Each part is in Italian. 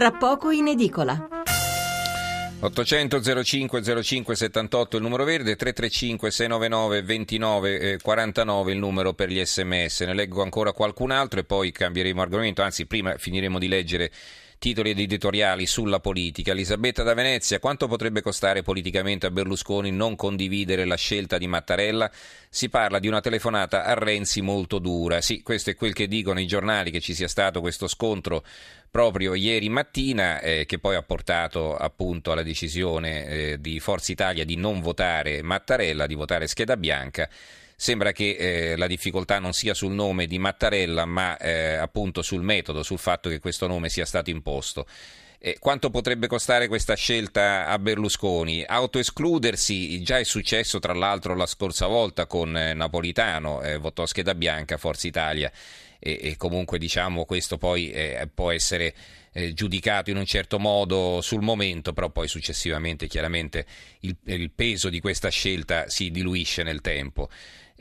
tra poco in edicola. 800 05 05 78 il numero verde, 335 699 29 49 il numero per gli sms. Ne leggo ancora qualcun altro e poi cambieremo argomento, anzi prima finiremo di leggere titoli editoriali sulla politica. Elisabetta da Venezia, quanto potrebbe costare politicamente a Berlusconi non condividere la scelta di Mattarella? Si parla di una telefonata a Renzi molto dura. Sì, questo è quel che dicono i giornali, che ci sia stato questo scontro proprio ieri mattina, eh, che poi ha portato appunto alla decisione eh, di Forza Italia di non votare Mattarella, di votare scheda bianca. Sembra che eh, la difficoltà non sia sul nome di Mattarella, ma eh, appunto sul metodo, sul fatto che questo nome sia stato imposto. Eh, quanto potrebbe costare questa scelta a Berlusconi? Autoescludersi, già è successo tra l'altro la scorsa volta con eh, Napolitano, eh, votò scheda bianca, Forza Italia, e, e comunque diciamo questo poi eh, può essere eh, giudicato in un certo modo sul momento, però poi successivamente chiaramente il, il peso di questa scelta si diluisce nel tempo.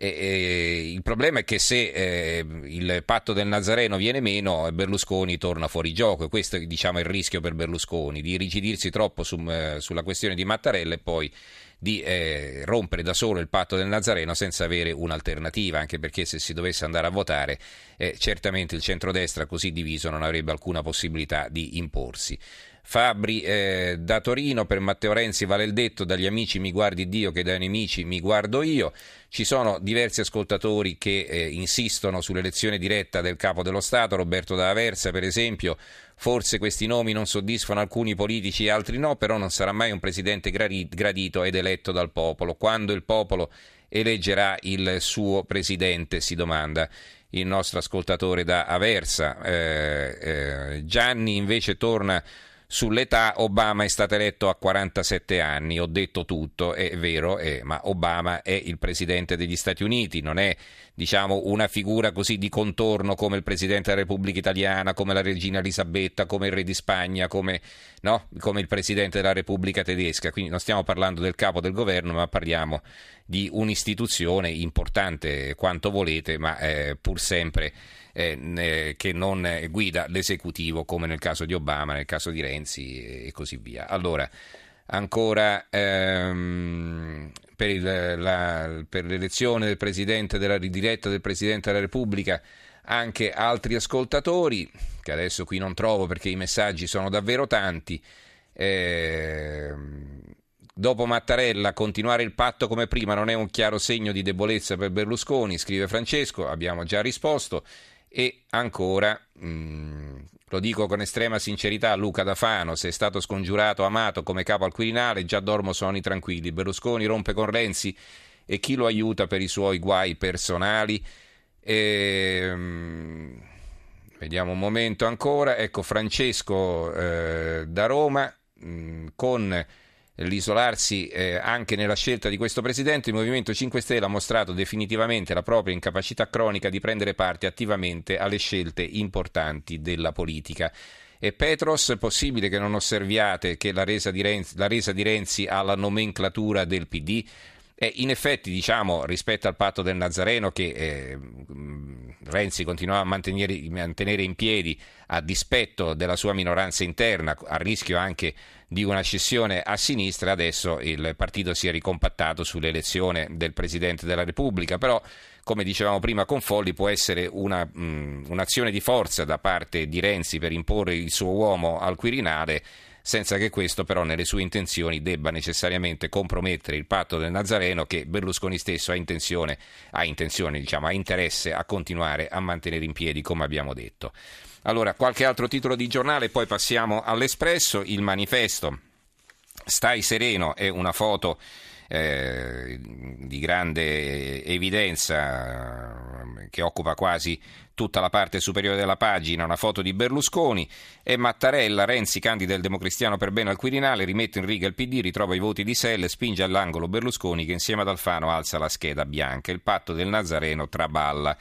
E, e, il problema è che se eh, il patto del Nazareno viene meno, Berlusconi torna fuori gioco questo diciamo, è il rischio per Berlusconi, di rigidirsi troppo su, eh, sulla questione di Mattarella e poi di eh, rompere da solo il patto del Nazareno senza avere un'alternativa, anche perché se si dovesse andare a votare eh, certamente il centrodestra così diviso non avrebbe alcuna possibilità di imporsi. Fabri eh, da Torino per Matteo Renzi vale il detto dagli amici mi guardi Dio che dai nemici mi guardo io. Ci sono diversi ascoltatori che eh, insistono sull'elezione diretta del capo dello Stato, Roberto da Aversa per esempio. Forse questi nomi non soddisfano alcuni politici e altri no, però non sarà mai un presidente gradito ed eletto dal popolo. Quando il popolo eleggerà il suo presidente, si domanda il nostro ascoltatore da Aversa. Eh, eh, Gianni invece torna Sull'età Obama è stato eletto a 47 anni, ho detto tutto, è vero, eh, ma Obama è il presidente degli Stati Uniti, non è diciamo, una figura così di contorno come il presidente della Repubblica Italiana, come la regina Elisabetta, come il re di Spagna, come, no? come il presidente della Repubblica Tedesca. Quindi non stiamo parlando del capo del governo, ma parliamo di un'istituzione importante quanto volete, ma eh, pur sempre eh, che non guida l'esecutivo come nel caso di Obama, nel caso di Renzi e così via. Allora, ancora ehm, per, il, la, per, l'elezione del presidente della ridiretta del Presidente della Repubblica anche altri ascoltatori, che adesso qui non trovo perché i messaggi sono davvero tanti. Eh, dopo Mattarella, continuare il patto come prima non è un chiaro segno di debolezza per Berlusconi, scrive Francesco, abbiamo già risposto. E ancora, mh, mm, lo dico con estrema sincerità, Luca da Fano, se è stato scongiurato, amato come capo al Quirinale, già dormo sonni tranquilli. Berlusconi rompe con Renzi e chi lo aiuta per i suoi guai personali? E, mh, mm, vediamo un momento ancora. Ecco Francesco eh, da Roma mh, mm, con l'isolarsi eh, anche nella scelta di questo presidente, il Movimento 5 Stelle ha mostrato definitivamente la propria incapacità cronica di prendere parte attivamente alle scelte importanti della politica. E Petros, possibile che non osserviate che la resa di Renzi, resa di Renzi alla nomenclatura del PD? E in effetti, diciamo, rispetto al patto del Nazareno che eh, Renzi continuava a mantenere, mantenere, in piedi a dispetto della sua minoranza interna, a rischio anche di una scissione a sinistra, adesso il partito si è ricompattato sull'elezione del Presidente della Repubblica, però come dicevamo prima con Folli può essere una, mh, un'azione di forza da parte di Renzi per imporre il suo uomo al Quirinale senza che questo però nelle sue intenzioni debba necessariamente compromettere il patto del Nazareno che Berlusconi stesso ha intenzione, ha, intenzione, diciamo, ha interesse a continuare a mantenere in piedi come abbiamo detto. Allora, qualche altro titolo di giornale, poi passiamo all'Espresso, il manifesto. Stai sereno è una foto eh, di grande evidenza che occupa quasi tutta la parte superiore della pagina, una foto di Berlusconi e Mattarella, Renzi candida il democristiano per bene al Quirinale, rimette in riga il PD, ritrova i voti di Selle, spinge all'angolo Berlusconi che insieme ad Alfano alza la scheda bianca, il patto del Nazareno traballa.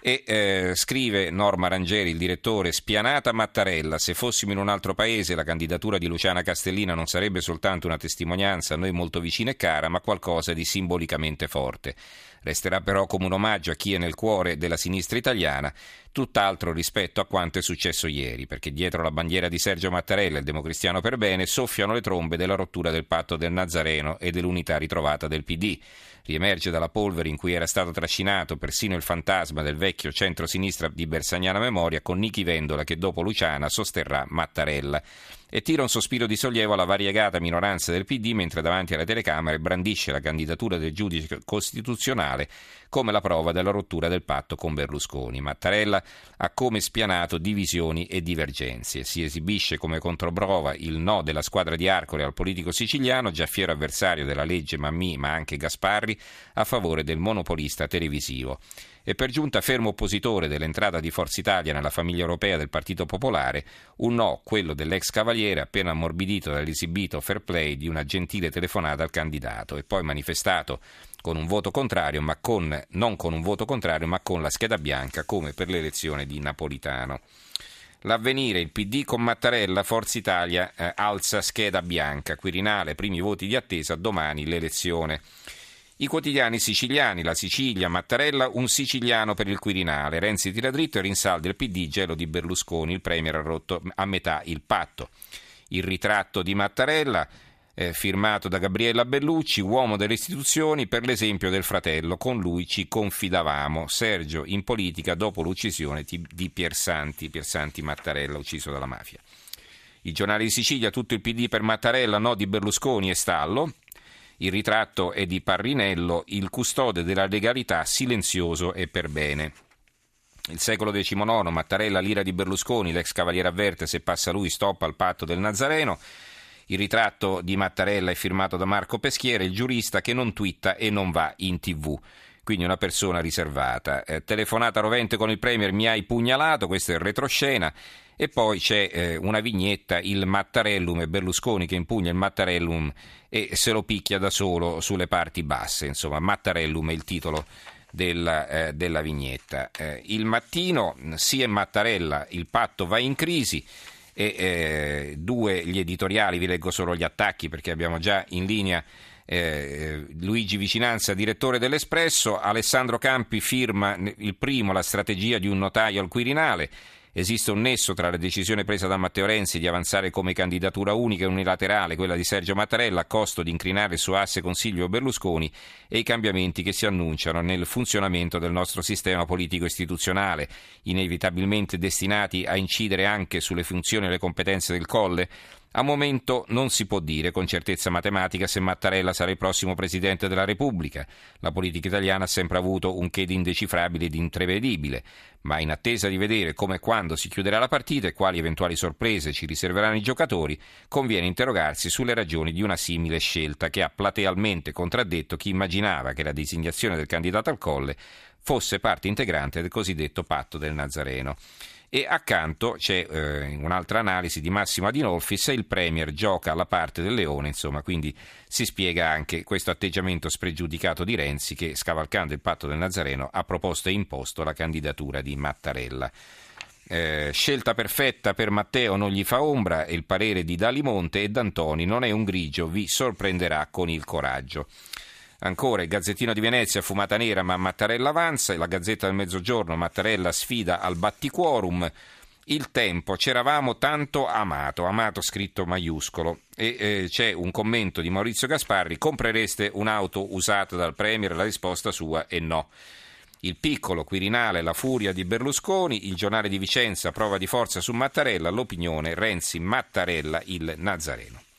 E eh, scrive Norma Rangeri, il direttore, spianata Mattarella, se fossimo in un altro paese la candidatura di Luciana Castellina non sarebbe soltanto una testimonianza a noi molto vicina e cara, ma qualcosa di simbolicamente forte. Resterà però come un omaggio a chi è nel cuore della sinistra italiana. tutt'altro rispetto a quanto è successo ieri, perché dietro la bandiera di Sergio Mattarella e il democristiano per bene soffiano le trombe della rottura del patto del Nazareno e dell'unità ritrovata del PD. Riemerge dalla polvere in cui era stato trascinato persino il fantasma del vecchio centro-sinistra di Bersagnana Memoria con Nichi Vendola che dopo Luciana sosterrà Mattarella e tira un sospiro di sollievo alla variegata minoranza del PD mentre davanti alle telecamere brandisce la candidatura del giudice costituzionale come la prova della rottura del patto con Berlusconi. Mattarella ha come spianato divisioni e divergenze. Si esibisce come controprova il no della squadra di Arcore al politico siciliano, già fiero avversario della legge Mammì ma anche Gasparri, a favore del monopolista televisivo e per giunta fermo oppositore dell'entrata di Forza Italia nella famiglia europea del Partito Popolare, un no, quello dell'ex cavaliere appena ammorbidito dall'esibito fair play di una gentile telefonata al candidato e poi manifestato con un voto contrario, ma con, non con un voto contrario, ma con la scheda bianca come per l'elezione di Napolitano. L'avvenire, il PD con Mattarella, Forza Italia eh, alza scheda bianca, Quirinale, primi voti di attesa, domani l'elezione. I quotidiani siciliani, la Sicilia, Mattarella, un siciliano per il Quirinale. Renzi tira dritto e rinsalda il PD, gelo di Berlusconi, il Premier ha rotto a metà il patto. Il ritratto di Mattarella, eh, firmato da Gabriella Bellucci, uomo delle istituzioni, per l'esempio del fratello, con lui ci confidavamo. Sergio in politica dopo l'uccisione di Piersanti, Piersanti Mattarella, ucciso dalla mafia. I giornali di Sicilia, tutto il PD per Mattarella, no di Berlusconi e Stallo. Il ritratto è di Parrinello, il custode della legalità silenzioso e per bene. Il secolo XIX, Mattarella, l'ira di Berlusconi, l'ex cavaliere avverte se passa lui stoppa il patto del Nazareno. Il ritratto di Mattarella è firmato da Marco Peschiere, il giurista che non twitta e non va in tv quindi una persona riservata. Eh, telefonata rovente con il Premier, mi hai pugnalato, questo è il retroscena. E poi c'è eh, una vignetta, il Mattarellum e Berlusconi che impugna il Mattarellum e se lo picchia da solo sulle parti basse. Insomma, Mattarellum è il titolo della, eh, della vignetta. Eh, il mattino, sì e Mattarella, il patto va in crisi. E eh, due gli editoriali, vi leggo solo gli attacchi perché abbiamo già in linea eh, Luigi Vicinanza, direttore dell'Espresso, Alessandro Campi firma il primo la strategia di un notaio al Quirinale. Esiste un nesso tra la decisione presa da Matteo Renzi di avanzare come candidatura unica e unilaterale quella di Sergio Mattarella a costo di incrinare su asse Consiglio Berlusconi e i cambiamenti che si annunciano nel funzionamento del nostro sistema politico istituzionale, inevitabilmente destinati a incidere anche sulle funzioni e le competenze del Colle. A momento non si può dire con certezza matematica se Mattarella sarà il prossimo Presidente della Repubblica. La politica italiana ha sempre avuto un che di indecifrabile ed intrevedibile, ma in attesa di vedere come e quando si chiuderà la partita e quali eventuali sorprese ci riserveranno i giocatori, conviene interrogarsi sulle ragioni di una simile scelta che ha platealmente contraddetto chi immaginava che la designazione del candidato al Colle fosse parte integrante del cosiddetto patto del Nazareno. E accanto c'è eh, un'altra analisi di Massimo Adinolfi, se il Premier gioca alla parte del leone, insomma, quindi si spiega anche questo atteggiamento spregiudicato di Renzi che, scavalcando il patto del Nazareno, ha proposto e imposto la candidatura di Mattarella. Eh, scelta perfetta per Matteo non gli fa ombra, il parere di Dalimonte e D'Antoni non è un grigio, vi sorprenderà con il coraggio. Ancora il Gazzettino di Venezia, fumata nera, ma Mattarella avanza. La Gazzetta del Mezzogiorno, Mattarella sfida al battiquorum. Il tempo, c'eravamo tanto amato, amato scritto maiuscolo. E eh, c'è un commento di Maurizio Gasparri: comprereste un'auto usata dal Premier? La risposta sua è no. Il piccolo Quirinale, la furia di Berlusconi, il giornale di Vicenza, prova di forza su Mattarella, l'opinione Renzi Mattarella, il Nazareno.